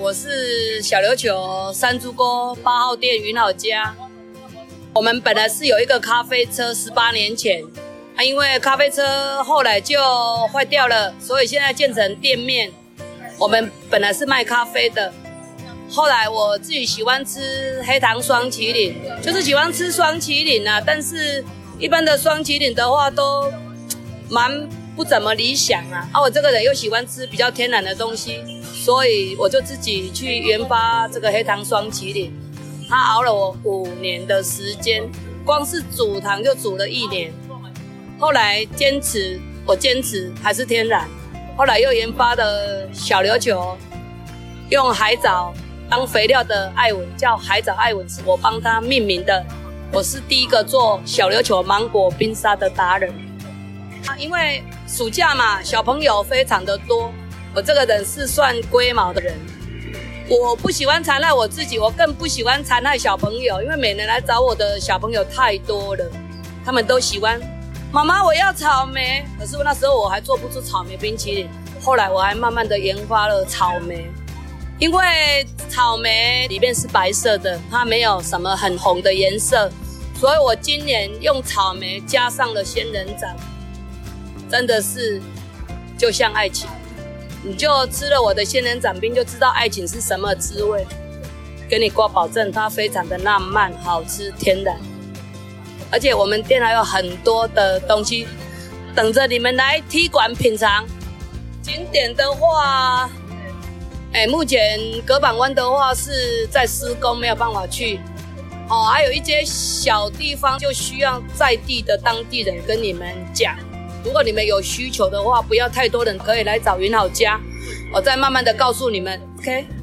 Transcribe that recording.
我是小琉球三猪沟八号店云老家。我们本来是有一个咖啡车，十八年前，啊，因为咖啡车后来就坏掉了，所以现在建成店面。我们本来是卖咖啡的，后来我自己喜欢吃黑糖双麒麟，就是喜欢吃双麒麟啊，但是一般的双麒麟的话都蛮不怎么理想啊。啊，我这个人又喜欢吃比较天然的东西。所以我就自己去研发这个黑糖霜淇淋，它熬了我五年的时间，光是煮糖就煮了一年。后来坚持，我坚持还是天然。后来又研发的小琉球用海藻当肥料的艾文，叫海藻艾文，是我帮他命名的。我是第一个做小琉球芒果冰沙的达人。啊，因为暑假嘛，小朋友非常的多。我这个人是算龟毛的人，我不喜欢残害我自己，我更不喜欢残害小朋友，因为每年来找我的小朋友太多了，他们都喜欢。妈妈，我要草莓，可是那时候我还做不出草莓冰淇淋。后来我还慢慢的研发了草莓，因为草莓里面是白色的，它没有什么很红的颜色，所以我今年用草莓加上了仙人掌，真的是就像爱情。你就吃了我的仙人掌冰，就知道爱情是什么滋味。给你挂保证，它非常的浪漫、好吃、天然。而且我们店还有很多的东西等着你们来踢馆品尝。景点的话，哎，目前隔板湾的话是在施工，没有办法去。哦，还有一些小地方就需要在地的当地人跟你们讲。如果你们有需求的话，不要太多人，可以来找云好家，我再慢慢的告诉你们，OK。